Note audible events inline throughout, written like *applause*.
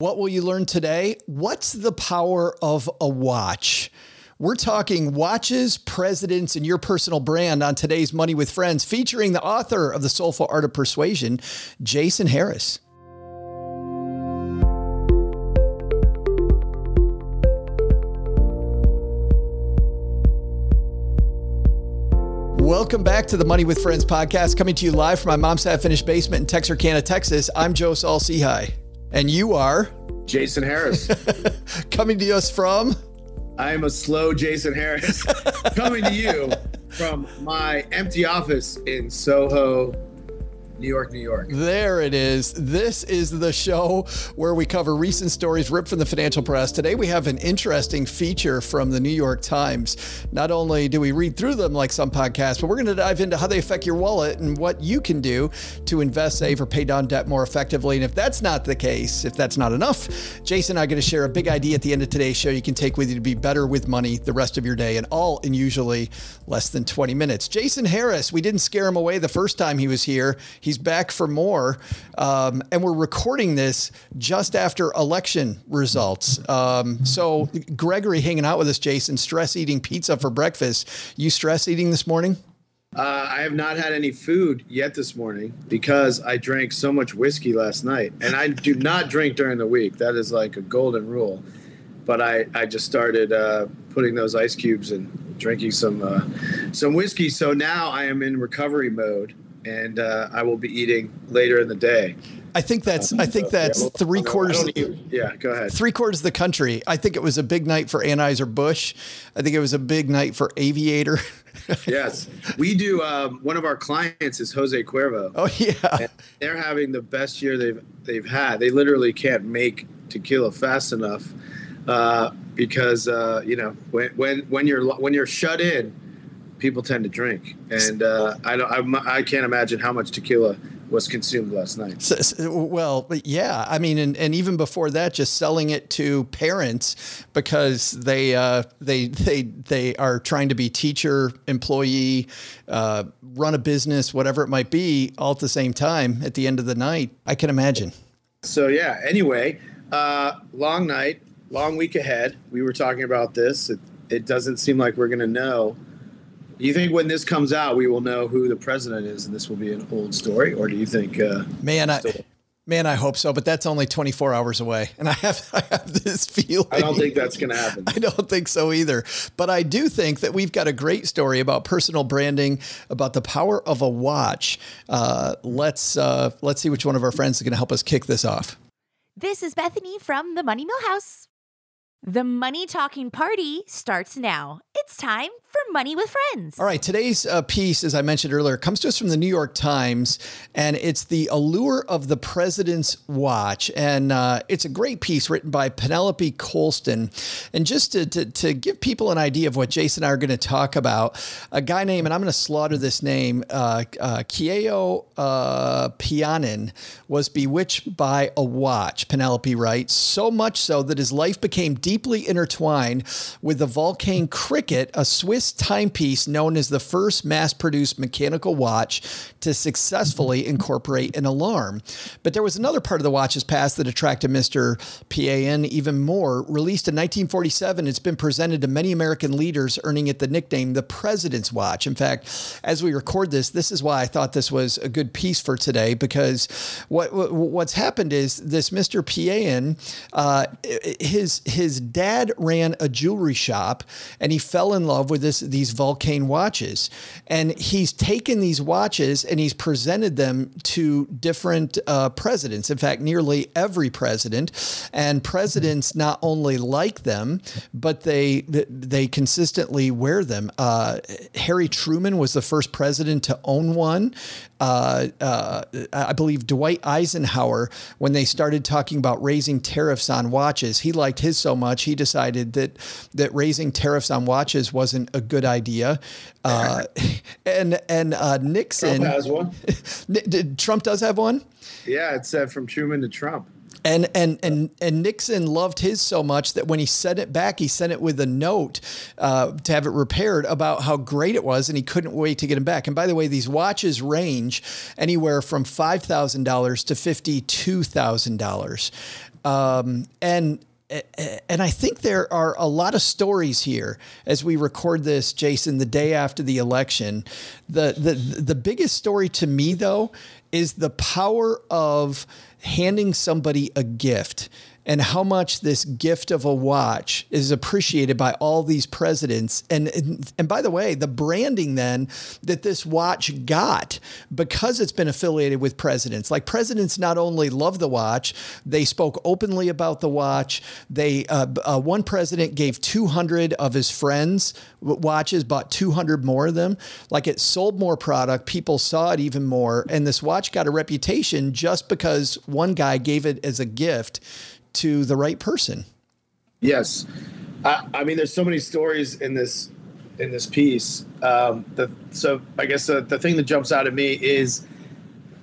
What will you learn today? What's the power of a watch? We're talking watches, presidents, and your personal brand on today's Money with Friends, featuring the author of The Soulful Art of Persuasion, Jason Harris. Welcome back to the Money with Friends podcast, coming to you live from my mom's half finished basement in Texarkana, Texas. I'm Joe Saul Sehy. And you are? Jason Harris. *laughs* coming to us from? I am a slow Jason Harris. *laughs* Coming to you from my empty office in Soho, New York, New York. There it is. This is the show where we cover recent stories ripped from the financial press. Today we have an interesting feature from the New York Times. Not only do we read through them like some podcasts, but we're going to dive into how they affect your wallet and what you can do to invest, save, or pay down debt more effectively. And if that's not the case, if that's not enough, Jason and I are going to share a big idea at the end of today's show you can take with you to be better with money the rest of your day and all in usually less than 20 minutes. Jason Harris, we didn't scare him away the first time he was here. He's back for more. Um, and we're recording this just after election results. Um, so, Gregory hanging out with us, Jason, stress eating pizza for breakfast. You stress eating this morning? Uh, I have not had any food yet this morning because I drank so much whiskey last night. And I do not drink during the week. That is like a golden rule. But I, I just started uh, putting those ice cubes and drinking some uh, some whiskey. So now I am in recovery mode and uh, I will be eating later in the day. I think that's I think that's three quarters. Yeah, go ahead. Three quarters of the country. I think it was a big night for Anheuser Busch. I think it was a big night for Aviator. *laughs* yes, we do. Um, one of our clients is Jose Cuervo. Oh yeah, they're having the best year they've they've had. They literally can't make tequila fast enough uh, because uh, you know when when when you're when you're shut in people tend to drink, and uh, I don't. I can not imagine how much tequila was consumed last night. So, so, well, yeah, I mean, and, and even before that, just selling it to parents because they uh, they they they are trying to be teacher, employee, uh, run a business, whatever it might be, all at the same time at the end of the night. I can imagine. So yeah. Anyway, uh, long night, long week ahead. We were talking about this. It, it doesn't seem like we're going to know do you think when this comes out, we will know who the president is, and this will be an old story, or do you think? Uh, man, I, man, I hope so, but that's only 24 hours away, and I have *laughs* I have this feeling. I don't think that's going to happen. I don't think so either, but I do think that we've got a great story about personal branding, about the power of a watch. Uh, let's uh, let's see which one of our friends is going to help us kick this off. This is Bethany from the Money Mill House. The Money Talking Party starts now. It's time for Money with Friends. All right, today's uh, piece, as I mentioned earlier, comes to us from the New York Times, and it's The Allure of the President's Watch. And uh, it's a great piece written by Penelope Colston. And just to, to, to, give people an idea of what Jason and I are going to talk about, a guy named, and I'm going to slaughter this name, uh, uh, Kieo uh, Pianin, was bewitched by a watch, Penelope writes, so much so that his life became deeply intertwined with the Vulcain Cricket, a Swiss timepiece known as the first mass produced mechanical watch to successfully incorporate an alarm. But there was another part of the watch's past that attracted Mr. PAN even more. Released in 1947, it's been presented to many American leaders, earning it the nickname the President's Watch. In fact, as we record this, this is why I thought this was a good piece for today because what, what what's happened is this Mr. PAN, uh, his his dad ran a jewelry shop and he fell in love with this these Vulcain watches. And he's taken these watches and he's presented them to different uh, presidents. In fact, nearly every president. And presidents not only like them, but they they consistently wear them. Uh, Harry Truman was the first president to own one. Uh, uh, I believe Dwight Eisenhower, when they started talking about raising tariffs on watches, he liked his so much he decided that that raising tariffs on watches wasn't a good idea. Uh, *laughs* and and uh, Nixon Trump has one. *laughs* Trump does have one. Yeah, it's uh, from Truman to Trump. And and and and Nixon loved his so much that when he sent it back, he sent it with a note uh, to have it repaired about how great it was, and he couldn't wait to get them back. And by the way, these watches range anywhere from five thousand dollars to fifty two thousand dollars. Um, and and I think there are a lot of stories here as we record this, Jason, the day after the election. The the the biggest story to me though is the power of handing somebody a gift and how much this gift of a watch is appreciated by all these presidents. And, and, and by the way, the branding then that this watch got because it's been affiliated with presidents. Like presidents not only love the watch, they spoke openly about the watch. They uh, uh, one president gave 200 of his friends watches, bought 200 more of them. Like it sold more product, people saw it even more, and this watch got a reputation just because one guy gave it as a gift to the right person. Yes, I, I mean, there's so many stories in this in this piece. Um, the, so I guess the, the thing that jumps out at me is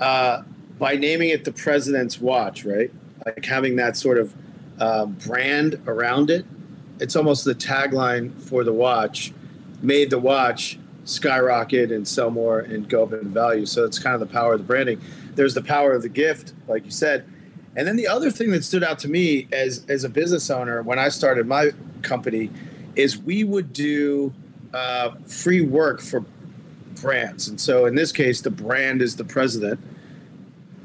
uh, by naming it the president's watch, right? Like having that sort of uh, brand around it. It's almost the tagline for the watch, made the watch skyrocket and sell more and go up in value. So it's kind of the power of the branding. There's the power of the gift, like you said, and then the other thing that stood out to me as as a business owner when I started my company is we would do uh, free work for brands. And so in this case, the brand is the president.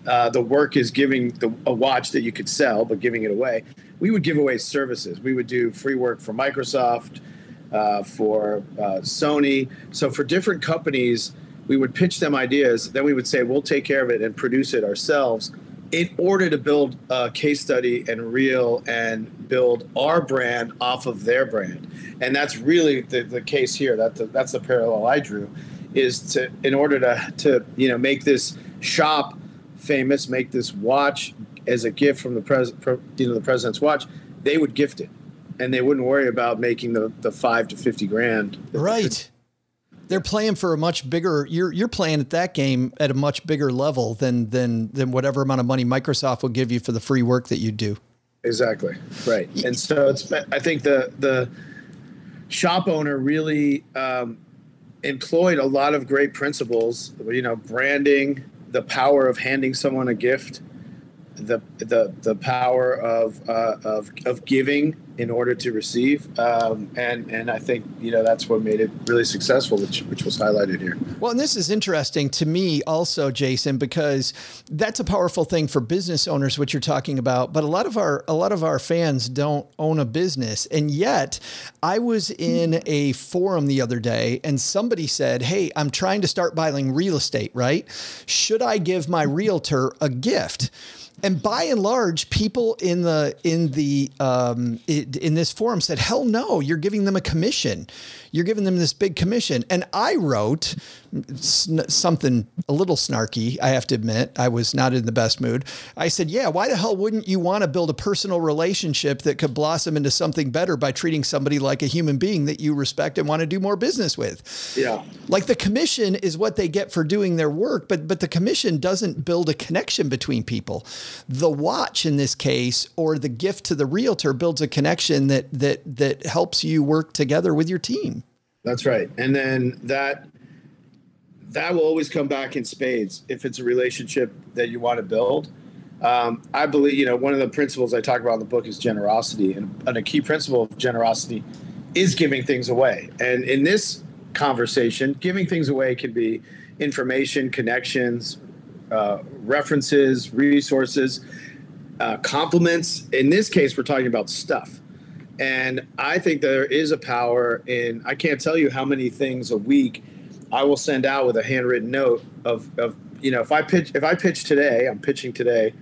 Uh, the work is giving the, a watch that you could sell, but giving it away. We would give away services. We would do free work for Microsoft, uh, for uh, Sony. So for different companies, we would pitch them ideas. Then we would say, we'll take care of it and produce it ourselves in order to build a case study and real and build our brand off of their brand. And that's really the, the case here. That the, that's the parallel i drew is to in order to to you know make this shop famous make this watch as a gift from the president you know the president's watch they would gift it. And they wouldn't worry about making the the five to 50 grand right they're playing for a much bigger. You're you're playing at that game at a much bigger level than than than whatever amount of money Microsoft will give you for the free work that you do. Exactly right, and so it's. I think the the shop owner really um, employed a lot of great principles. You know, branding, the power of handing someone a gift, the the the power of uh, of of giving in order to receive. Um, and and I think you know that's what made it really successful, which which was highlighted here. Well, and this is interesting to me also, Jason, because that's a powerful thing for business owners, what you're talking about. But a lot of our a lot of our fans don't own a business, and yet I was in a forum the other day, and somebody said, "Hey, I'm trying to start buying real estate. Right? Should I give my realtor a gift?" And by and large, people in the in the um, in this forum said, "Hell no! You're giving them a commission. You're giving them this big commission." And I wrote something a little snarky. I have to admit, I was not in the best mood. I said, "Yeah, why the hell wouldn't you want to build a personal relationship that could blossom into something better by treating somebody like a human being that you respect and want to do more business with?" Yeah, like the commission is what they get for doing their work, but but the commission doesn't build a connection between people the watch in this case or the gift to the realtor builds a connection that that that helps you work together with your team. That's right. And then that that will always come back in spades if it's a relationship that you want to build. Um, I believe, you know, one of the principles I talk about in the book is generosity. And, and a key principle of generosity is giving things away. And in this conversation, giving things away can be information, connections, uh, references, resources, uh, compliments. In this case, we're talking about stuff. And I think there is a power in, I can't tell you how many things a week I will send out with a handwritten note of, of you know, if I pitch, if I pitch today, I'm pitching today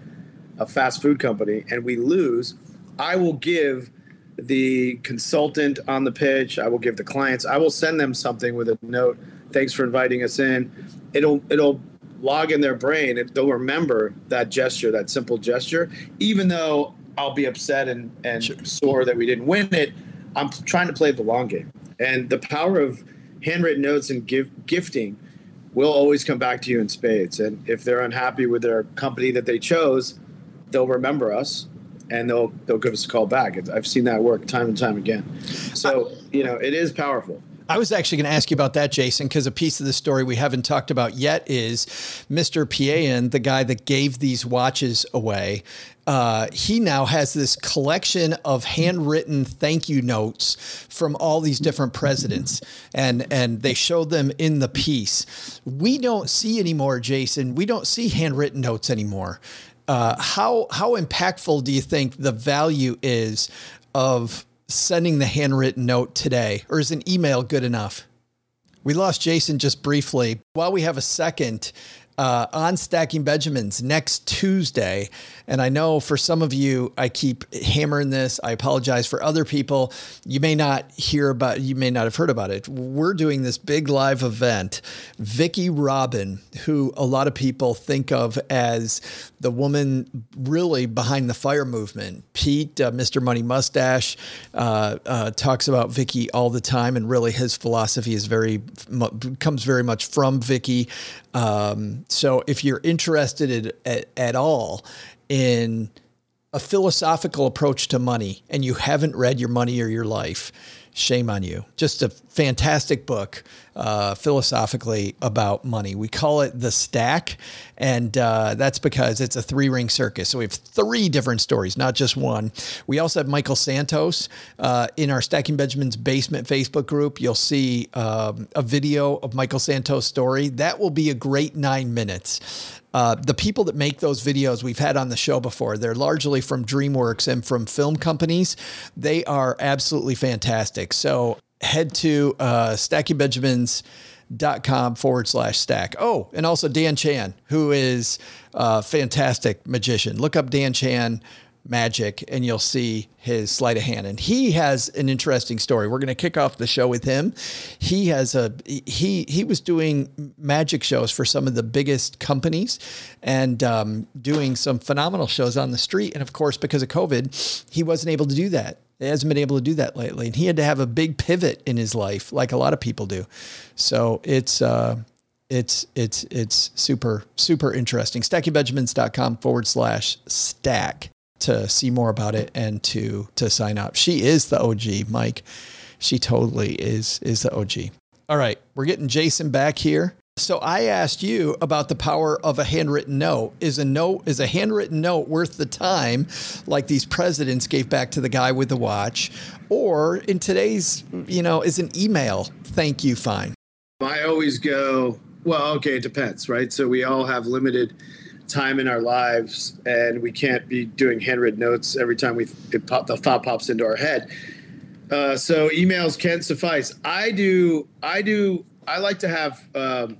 a fast food company and we lose, I will give the consultant on the pitch, I will give the clients, I will send them something with a note. Thanks for inviting us in. It'll, it'll log in their brain they'll remember that gesture, that simple gesture, even though I'll be upset and, and sure. sore that we didn't win it. I'm trying to play the long game. And the power of handwritten notes and give, gifting will always come back to you in spades. And if they're unhappy with their company that they chose, they'll remember us and they'll they'll give us a call back. I've seen that work time and time again. So you know it is powerful. I was actually going to ask you about that, Jason, because a piece of the story we haven't talked about yet is Mr. Piayan, the guy that gave these watches away. Uh, he now has this collection of handwritten thank you notes from all these different presidents, and and they showed them in the piece. We don't see anymore, Jason. We don't see handwritten notes anymore. Uh, how how impactful do you think the value is of sending the handwritten note today, or is an email good enough? We lost Jason just briefly. While we have a second, uh, on Stacking Benjamins next Tuesday. And I know for some of you, I keep hammering this. I apologize for other people. You may not hear about, you may not have heard about it. We're doing this big live event. Vicki Robin, who a lot of people think of as the woman really behind the fire movement. Pete, uh, Mr. Money Mustache, uh, uh, talks about Vicki all the time, and really his philosophy is very comes very much from Vicki. Um, so if you're interested in, at, at all in a philosophical approach to money and you haven't read Your Money or Your Life, shame on you. Just a fantastic book uh, philosophically about money. We call it The Stack, and uh, that's because it's a three ring circus. So we have three different stories, not just one. We also have Michael Santos uh, in our Stacking Benjamins Basement Facebook group. You'll see um, a video of Michael Santos' story. That will be a great nine minutes. Uh, the people that make those videos we've had on the show before, they're largely from DreamWorks and from film companies. They are absolutely fantastic. So head to uh, stackingbenjamins.com forward slash stack. Oh, and also Dan Chan, who is a fantastic magician. Look up Dan Chan magic and you'll see his sleight of hand. And he has an interesting story. We're going to kick off the show with him. He has a he he was doing magic shows for some of the biggest companies and um, doing some phenomenal shows on the street. And of course because of covid he wasn't able to do that. He hasn't been able to do that lately. And he had to have a big pivot in his life like a lot of people do. So it's uh it's it's it's super super interesting. Stackingbenjamins.com forward slash stack to see more about it and to to sign up. She is the OG, Mike. She totally is is the OG. All right, we're getting Jason back here. So I asked you about the power of a handwritten note. Is a note is a handwritten note worth the time like these presidents gave back to the guy with the watch or in today's, you know, is an email thank you fine? I always go, well, okay, it depends, right? So we all have limited time in our lives, and we can't be doing handwritten notes every time we it pop, the thought pops into our head. Uh, so emails can't suffice. I do. I do. I like to have um,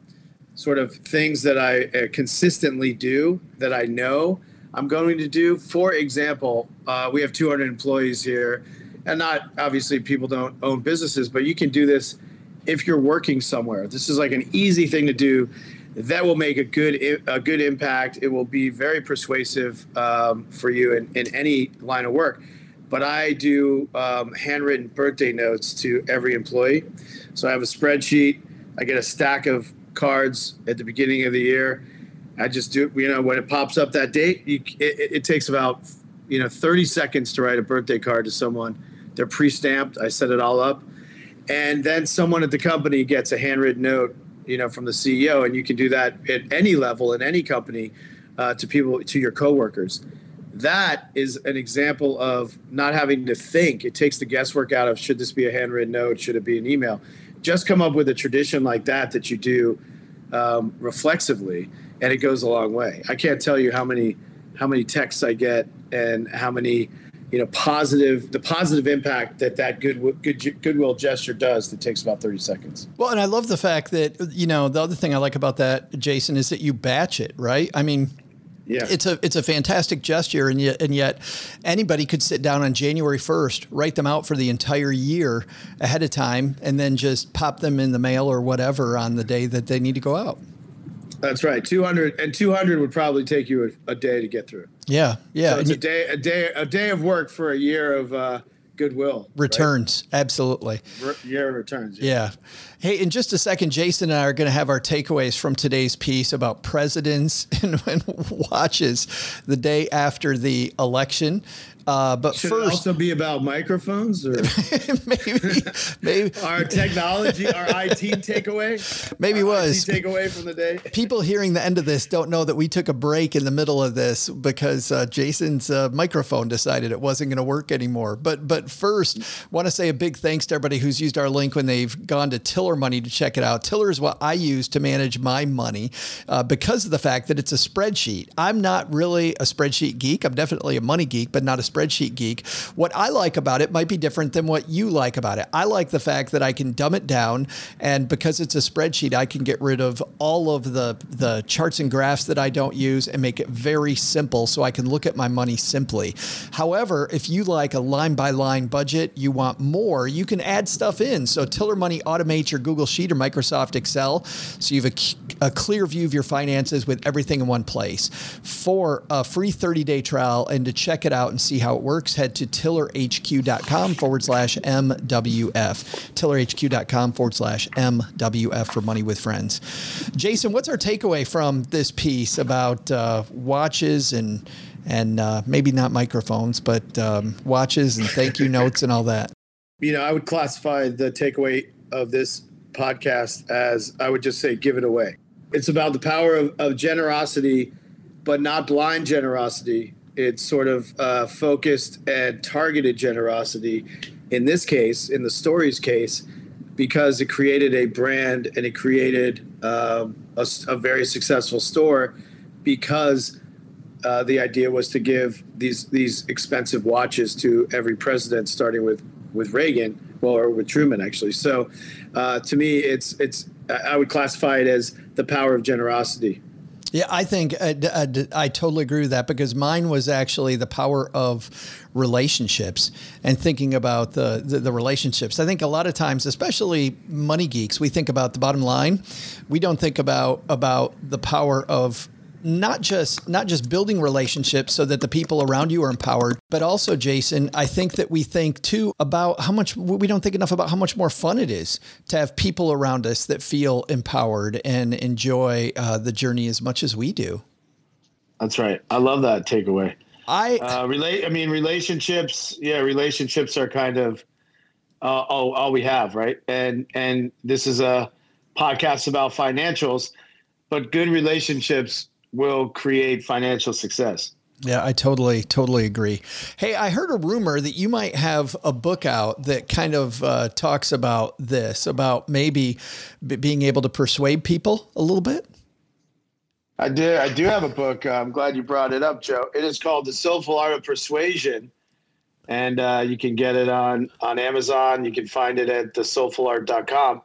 sort of things that I uh, consistently do that I know I'm going to do. For example, uh, we have 200 employees here, and not obviously people don't own businesses, but you can do this if you're working somewhere. This is like an easy thing to do that will make a good a good impact. It will be very persuasive um, for you in, in any line of work. But I do um, handwritten birthday notes to every employee. So I have a spreadsheet. I get a stack of cards at the beginning of the year. I just do, you know, when it pops up that date, you, it, it takes about, you know, 30 seconds to write a birthday card to someone. They're pre-stamped. I set it all up, and then someone at the company gets a handwritten note you know, from the CEO, and you can do that at any level in any company uh, to people to your coworkers. That is an example of not having to think. It takes the guesswork out of should this be a handwritten note, should it be an email. Just come up with a tradition like that that you do um, reflexively, and it goes a long way. I can't tell you how many how many texts I get and how many you know positive the positive impact that that good, good goodwill gesture does that takes about 30 seconds well and i love the fact that you know the other thing i like about that jason is that you batch it right i mean yeah. It's a it's a fantastic gesture and yet and yet anybody could sit down on January 1st, write them out for the entire year ahead of time and then just pop them in the mail or whatever on the day that they need to go out. That's right. 200 and 200 would probably take you a, a day to get through. Yeah. Yeah. So it's a day, a day, a day of work for a year of uh, goodwill. Returns. Right? Absolutely. Re- year returns. Yeah. yeah. Hey, in just a second, Jason and I are going to have our takeaways from today's piece about presidents *laughs* and, and watches the day after the election. Uh, but Should first, also be about microphones or *laughs* maybe, maybe *laughs* our technology, our IT takeaway? Maybe was. IT takeaway from the day. people hearing the end of this don't know that we took a break in the middle of this because uh, Jason's uh, microphone decided it wasn't going to work anymore. But but first, want to say a big thanks to everybody who's used our link when they've gone to Tiller Money to check it out. Tiller is what I use to manage my money uh, because of the fact that it's a spreadsheet. I'm not really a spreadsheet geek. I'm definitely a money geek, but not a spreadsheet geek. What I like about it might be different than what you like about it. I like the fact that I can dumb it down, and because it's a spreadsheet, I can get rid of all of the the charts and graphs that I don't use and make it very simple so I can look at my money simply. However, if you like a line by line budget, you want more, you can add stuff in. So Tiller Money automates your Google Sheet or Microsoft Excel so you have a, a clear view of your finances with everything in one place. For a free 30 day trial and to check it out and see how it works, head to tillerhq.com forward slash MWF. Tillerhq.com forward slash MWF for money with friends. Jason, what's our takeaway from this piece about uh, watches and and uh, maybe not microphones, but um, watches and thank you notes and all that? You know, I would classify the takeaway of this podcast as I would just say, give it away. It's about the power of, of generosity, but not blind generosity. It's sort of uh, focused and targeted generosity. In this case, in the story's case, because it created a brand and it created um, a, a very successful store because uh, the idea was to give these these expensive watches to every president, starting with with Reagan, well, or with Truman actually. So, uh, to me, it's it's I would classify it as the power of generosity. Yeah, I think uh, I, I, uh, I, totally agree with that because mine was actually the power of relationships and thinking about the, the, the relationships. I think a lot of times, especially money geeks, we think about the bottom line. We don't think about about the power of not just not just building relationships so that the people around you are empowered, but also Jason, I think that we think too about how much we don't think enough about how much more fun it is to have people around us that feel empowered and enjoy uh, the journey as much as we do. That's right. I love that takeaway. I uh, relate. I mean, relationships. Yeah, relationships are kind of uh, all, all we have, right? And and this is a podcast about financials, but good relationships will create financial success. Yeah, I totally, totally agree. Hey, I heard a rumor that you might have a book out that kind of uh, talks about this, about maybe b- being able to persuade people a little bit. I do. I do have a book. Uh, I'm glad you brought it up, Joe. It is called The Soulful Art of Persuasion, and uh, you can get it on on Amazon. You can find it at thesoulfulart.com,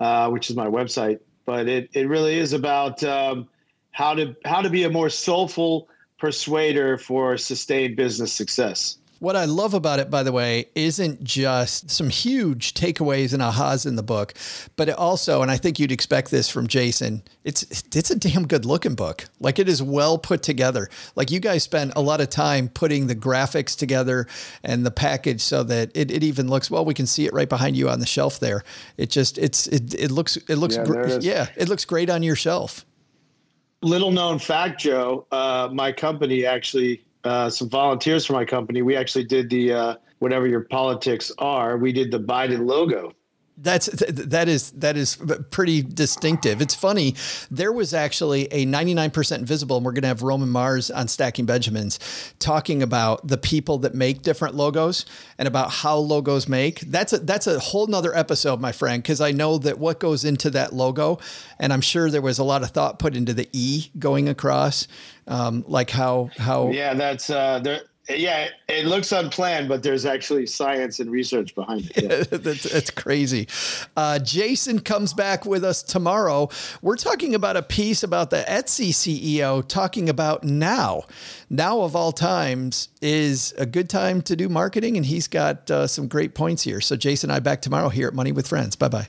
uh, which is my website. But it it really is about um, how to how to be a more soulful persuader for sustained business success. What I love about it, by the way, isn't just some huge takeaways and ahas in the book, but it also, and I think you'd expect this from Jason, it's it's a damn good looking book. Like it is well put together. Like you guys spent a lot of time putting the graphics together and the package so that it, it even looks well. We can see it right behind you on the shelf there. It just it's it, it looks it looks Yeah, gr- there yeah it looks great on your shelf. Little known fact, Joe, uh, my company actually, uh, some volunteers from my company, we actually did the uh, whatever your politics are, we did the Biden logo. That's that is that is pretty distinctive. It's funny. There was actually a 99% Invisible, and we're going to have Roman Mars on Stacking Benjamins talking about the people that make different logos and about how logos make. That's a that's a whole nother episode, my friend, because I know that what goes into that logo, and I'm sure there was a lot of thought put into the E going across, um, like how how Yeah, that's uh, there. Yeah, it looks unplanned, but there's actually science and research behind it. Yeah. *laughs* that's, that's crazy. Uh, Jason comes back with us tomorrow. We're talking about a piece about the Etsy CEO talking about now. Now, of all times, is a good time to do marketing, and he's got uh, some great points here. So, Jason and I back tomorrow here at Money with Friends. Bye bye.